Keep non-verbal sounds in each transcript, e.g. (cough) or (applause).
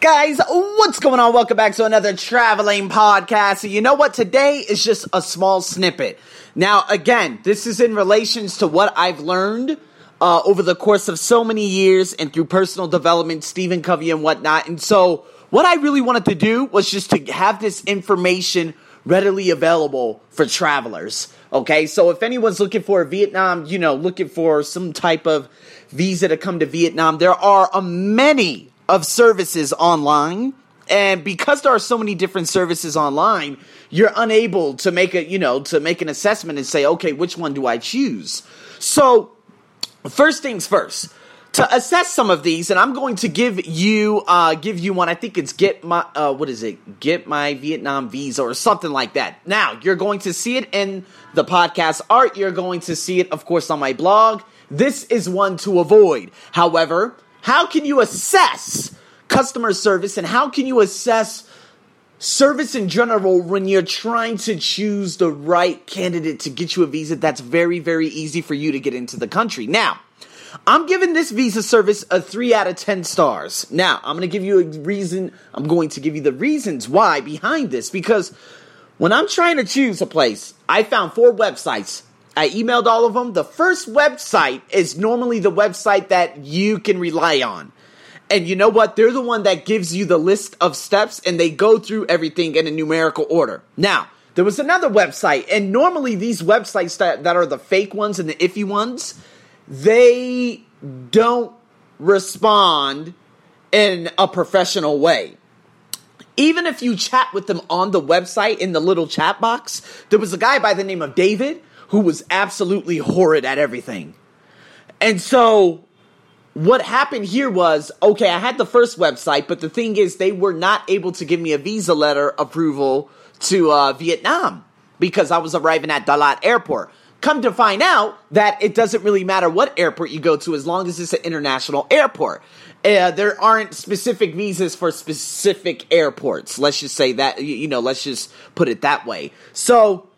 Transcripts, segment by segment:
Guys, what's going on? Welcome back to another traveling podcast. You know what? Today is just a small snippet. Now, again, this is in relations to what I've learned uh, over the course of so many years and through personal development, Stephen Covey and whatnot. And so, what I really wanted to do was just to have this information readily available for travelers. Okay, so if anyone's looking for a Vietnam, you know, looking for some type of visa to come to Vietnam, there are a many of services online. And because there are so many different services online, you're unable to make a, you know, to make an assessment and say, okay, which one do I choose? So, first things first to assess some of these, and I'm going to give you uh, give you one. I think it's get my uh, what is it? Get my Vietnam visa or something like that. Now you're going to see it in the podcast art. You're going to see it, of course, on my blog. This is one to avoid. However, how can you assess customer service and how can you assess service in general when you're trying to choose the right candidate to get you a visa that's very, very easy for you to get into the country? Now, I'm giving this visa service a 3 out of 10 stars. Now, I'm going to give you a reason. I'm going to give you the reasons why behind this because when I'm trying to choose a place, I found four websites. I emailed all of them. The first website is normally the website that you can rely on. And you know what? They're the one that gives you the list of steps and they go through everything in a numerical order. Now, there was another website, and normally these websites that, that are the fake ones and the iffy ones, they don't respond in a professional way. Even if you chat with them on the website in the little chat box, there was a guy by the name of David who was absolutely horrid at everything. And so what happened here was okay, I had the first website, but the thing is, they were not able to give me a visa letter approval to uh, Vietnam because I was arriving at Dalat Airport. Come to find out that it doesn't really matter what airport you go to as long as it's an international airport. Uh, there aren't specific visas for specific airports. Let's just say that, you know, let's just put it that way. So,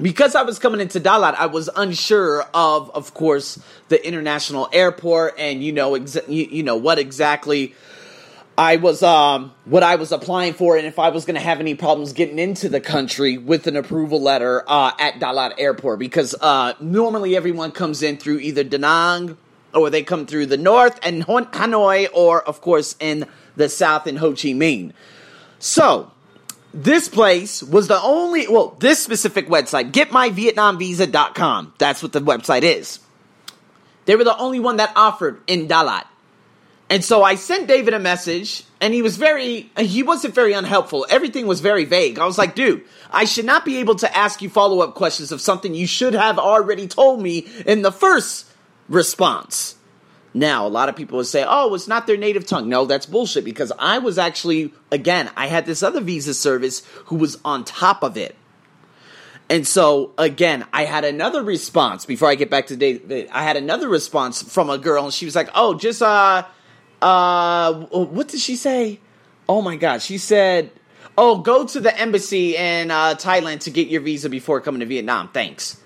because I was coming into Dalat, I was unsure of, of course, the international airport and, you know, exa- you, you know, what exactly I was um what I was applying for and if I was going to have any problems getting into the country with an approval letter uh, at Dalat Airport because uh, normally everyone comes in through either Da Nang or they come through the north and Hanoi or of course in the south in Ho Chi Minh. So, this place was the only well, this specific website, getmyvietnamvisa.com. That's what the website is. They were the only one that offered in Dalat. And so I sent David a message, and he was very, he wasn't very unhelpful. Everything was very vague. I was like, dude, I should not be able to ask you follow up questions of something you should have already told me in the first response. Now, a lot of people would say, oh, it's not their native tongue. No, that's bullshit because I was actually, again, I had this other visa service who was on top of it. And so, again, I had another response before I get back to David. I had another response from a girl, and she was like, oh, just, uh, uh, what did she say? Oh my god, she said, "Oh, go to the embassy in uh, Thailand to get your visa before coming to Vietnam." Thanks.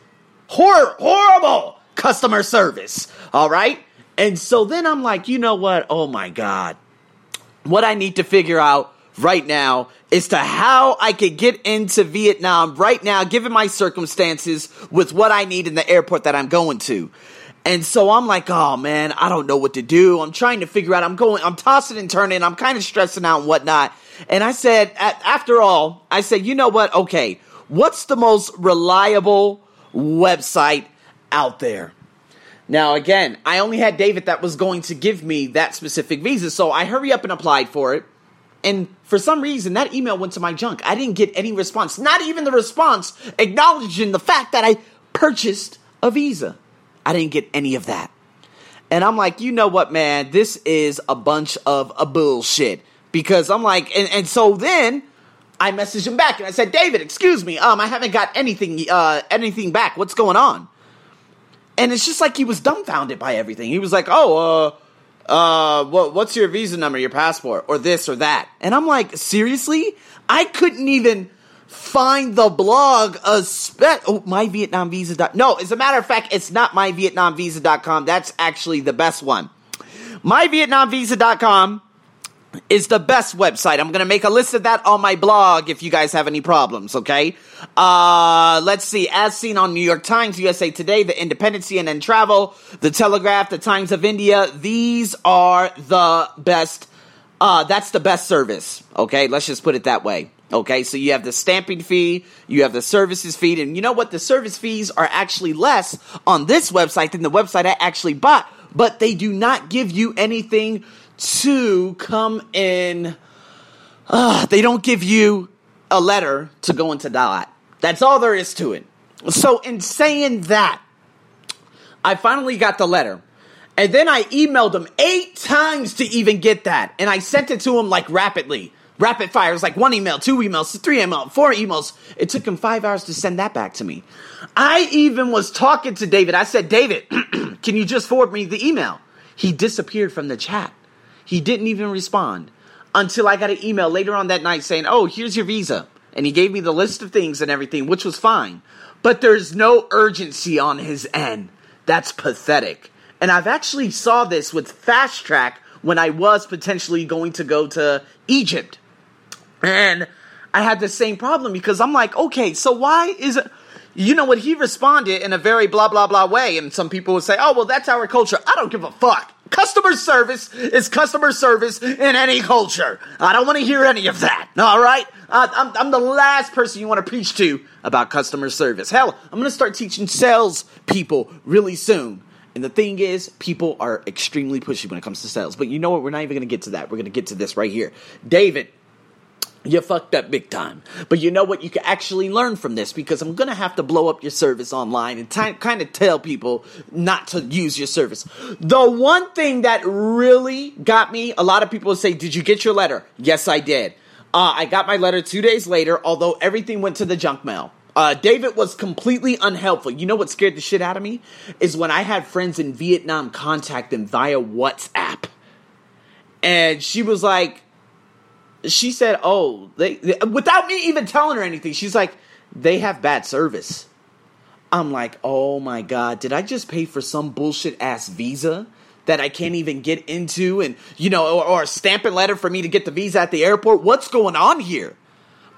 Hor- horrible customer service. All right, and so then I'm like, you know what? Oh my god, what I need to figure out right now is to how I could get into Vietnam right now, given my circumstances, with what I need in the airport that I'm going to. And so I'm like, oh man, I don't know what to do. I'm trying to figure out. I'm going, I'm tossing and turning. I'm kind of stressing out and whatnot. And I said, after all, I said, you know what? Okay, what's the most reliable website out there? Now, again, I only had David that was going to give me that specific visa. So I hurry up and applied for it. And for some reason, that email went to my junk. I didn't get any response, not even the response acknowledging the fact that I purchased a visa. I didn't get any of that. And I'm like, you know what, man? This is a bunch of a bullshit. Because I'm like, and, and so then I messaged him back and I said, David, excuse me, um, I haven't got anything, uh, anything back. What's going on? And it's just like he was dumbfounded by everything. He was like, oh, uh, uh, what, what's your visa number, your passport, or this or that? And I'm like, seriously? I couldn't even find the blog a spe- oh myvietnamvisa no as a matter of fact it's not myvietnamvisa.com that's actually the best one myvietnamvisa.com is the best website. I'm going to make a list of that on my blog if you guys have any problems, okay? Uh, let's see. As seen on New York Times, USA Today, The Independent, CNN Travel, The Telegraph, The Times of India, these are the best. Uh, that's the best service, okay? Let's just put it that way. Okay, so you have the stamping fee, you have the services fee, and you know what? The service fees are actually less on this website than the website I actually bought, but they do not give you anything to come in. Uh, they don't give you a letter to go into Dot. That's all there is to it. So, in saying that, I finally got the letter. And then I emailed him eight times to even get that. And I sent it to him like rapidly rapid fire. It was like one email, two emails, three emails, four emails. It took him five hours to send that back to me. I even was talking to David. I said, David, (clears throat) can you just forward me the email? He disappeared from the chat. He didn't even respond until I got an email later on that night saying, oh, here's your visa. And he gave me the list of things and everything, which was fine. But there's no urgency on his end. That's pathetic. And I've actually saw this with Fast Track when I was potentially going to go to Egypt and I had the same problem because I'm like, okay, so why is it? You know what? He responded in a very blah, blah, blah way. And some people would say, oh, well, that's our culture. I don't give a fuck. Customer service is customer service in any culture. I don't want to hear any of that. All right? Uh, I'm, I'm the last person you want to preach to about customer service. Hell, I'm going to start teaching sales people really soon. And the thing is, people are extremely pushy when it comes to sales. But you know what? We're not even going to get to that. We're going to get to this right here. David you fucked up big time. But you know what? You can actually learn from this because I'm going to have to blow up your service online and t- kind of tell people not to use your service. The one thing that really got me, a lot of people say, Did you get your letter? Yes, I did. Uh, I got my letter two days later, although everything went to the junk mail. Uh, David was completely unhelpful. You know what scared the shit out of me? Is when I had friends in Vietnam contact them via WhatsApp. And she was like, she said, "Oh, they, they, without me even telling her anything, she's like, they have bad service." I'm like, "Oh my god, did I just pay for some bullshit ass visa that I can't even get into and, you know, or, or a stamping letter for me to get the visa at the airport? What's going on here?"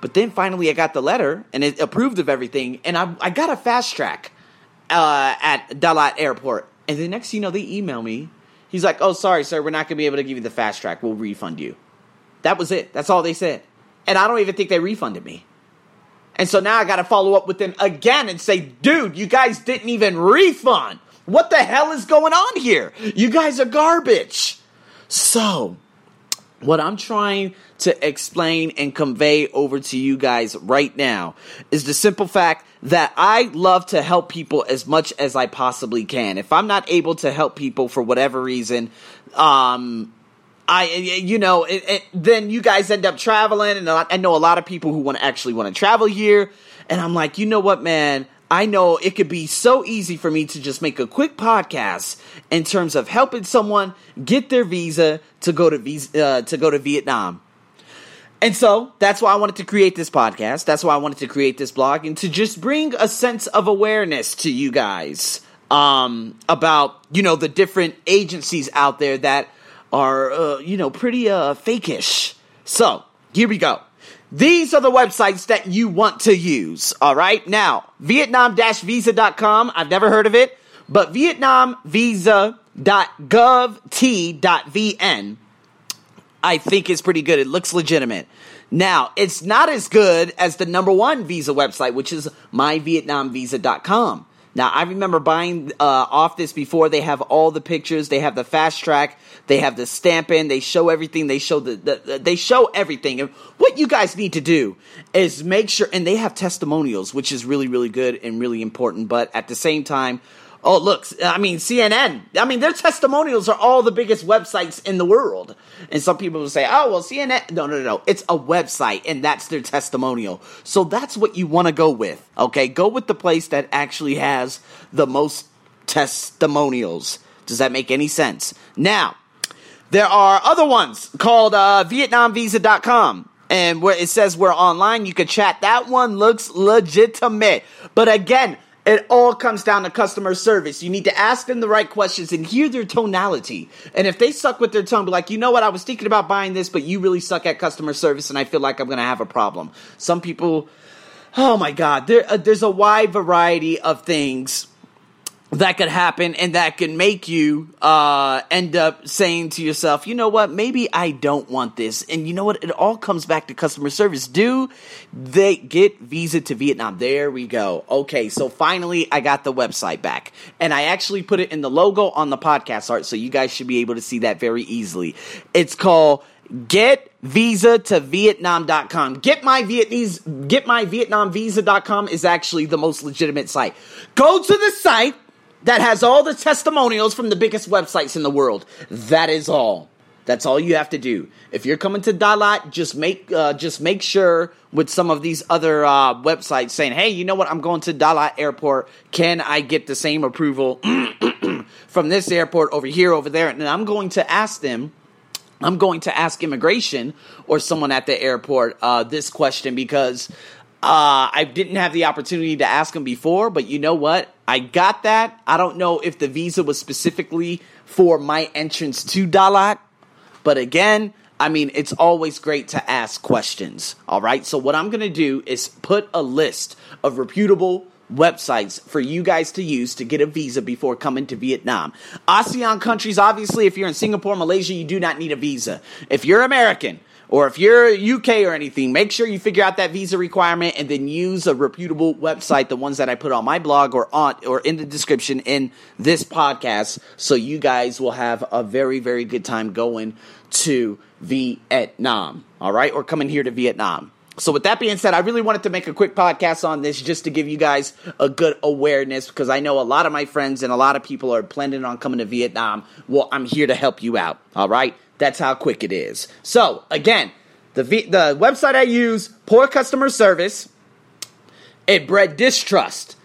But then finally I got the letter and it approved of everything and I I got a fast track uh, at Dalat Airport. And the next you know they email me. He's like, "Oh, sorry, sir, we're not going to be able to give you the fast track. We'll refund you." That was it. That's all they said. And I don't even think they refunded me. And so now I got to follow up with them again and say, dude, you guys didn't even refund. What the hell is going on here? You guys are garbage. So, what I'm trying to explain and convey over to you guys right now is the simple fact that I love to help people as much as I possibly can. If I'm not able to help people for whatever reason, um, I, you know, it, it, then you guys end up traveling, and I know a lot of people who want to actually want to travel here, and I'm like, you know what, man? I know it could be so easy for me to just make a quick podcast in terms of helping someone get their visa to go to visa uh, to go to Vietnam. And so that's why I wanted to create this podcast. That's why I wanted to create this blog and to just bring a sense of awareness to you guys um, about you know the different agencies out there that are, uh, you know, pretty uh, fakeish. So, here we go. These are the websites that you want to use, all right? Now, Vietnam-visa.com, I've never heard of it, but vietnamvisa.gov.t.vn, I think is pretty good. It looks legitimate. Now, it's not as good as the number one visa website, which is myvietnamvisa.com. Now, I remember buying uh, off this before. They have all the pictures. They have the fast track. They have the stamping. They show everything. They show the, the, the, they show everything. And what you guys need to do is make sure, and they have testimonials, which is really, really good and really important. But at the same time, Oh, look, I mean, CNN. I mean, their testimonials are all the biggest websites in the world. And some people will say, oh, well, CNN. No, no, no. It's a website, and that's their testimonial. So that's what you want to go with, okay? Go with the place that actually has the most testimonials. Does that make any sense? Now, there are other ones called uh, VietnamVisa.com. And where it says we're online, you can chat. That one looks legitimate. But again, It all comes down to customer service. You need to ask them the right questions and hear their tonality. And if they suck with their tone, be like, you know what, I was thinking about buying this, but you really suck at customer service, and I feel like I'm going to have a problem. Some people, oh my God, there, uh, there's a wide variety of things that could happen and that can make you uh, end up saying to yourself, you know what, maybe I don't want this. And you know what, it all comes back to customer service. Do they get Visa to Vietnam? There we go. Okay, so finally I got the website back. And I actually put it in the logo on the podcast art, so you guys should be able to see that very easily. It's called Get visa to vietnam.com get my vietnamese get my vietnam visa.com is actually the most legitimate site go to the site that has all the testimonials from the biggest websites in the world. That is all. That's all you have to do. If you're coming to Dalat, just make uh, just make sure with some of these other uh, websites saying, "Hey, you know what? I'm going to Dalat Airport. Can I get the same approval (clears throat) from this airport over here, over there?" And I'm going to ask them. I'm going to ask immigration or someone at the airport uh, this question because uh, I didn't have the opportunity to ask them before, but you know what? I got that. I don't know if the visa was specifically for my entrance to Dalat, but again, I mean, it's always great to ask questions. All right. So, what I'm going to do is put a list of reputable websites for you guys to use to get a visa before coming to Vietnam. ASEAN countries, obviously, if you're in Singapore, Malaysia, you do not need a visa. If you're American, or if you're UK or anything, make sure you figure out that visa requirement and then use a reputable website, the ones that I put on my blog or on or in the description in this podcast, so you guys will have a very very good time going to Vietnam. All right, or coming here to Vietnam. So with that being said, I really wanted to make a quick podcast on this just to give you guys a good awareness because I know a lot of my friends and a lot of people are planning on coming to Vietnam. Well, I'm here to help you out. All right. That's how quick it is. So, again, the, v- the website I use, poor customer service, it bred distrust.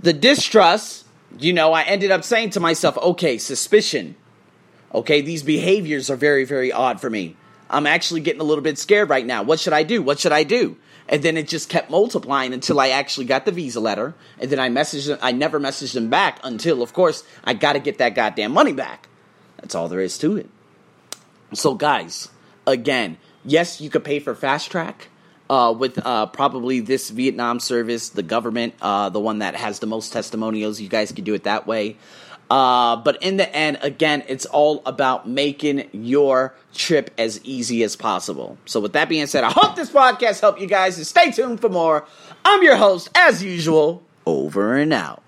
The distrust, you know, I ended up saying to myself, okay, suspicion. Okay, these behaviors are very, very odd for me. I'm actually getting a little bit scared right now. What should I do? What should I do? And then it just kept multiplying until I actually got the visa letter. And then I messaged them. I never messaged them back until, of course, I got to get that goddamn money back. That's all there is to it. So, guys, again, yes, you could pay for fast track. Uh, with uh, probably this Vietnam service, the government, uh, the one that has the most testimonials, you guys could do it that way. Uh, but in the end, again, it's all about making your trip as easy as possible. So, with that being said, I hope this podcast helped you guys and stay tuned for more. I'm your host, as usual, over and out.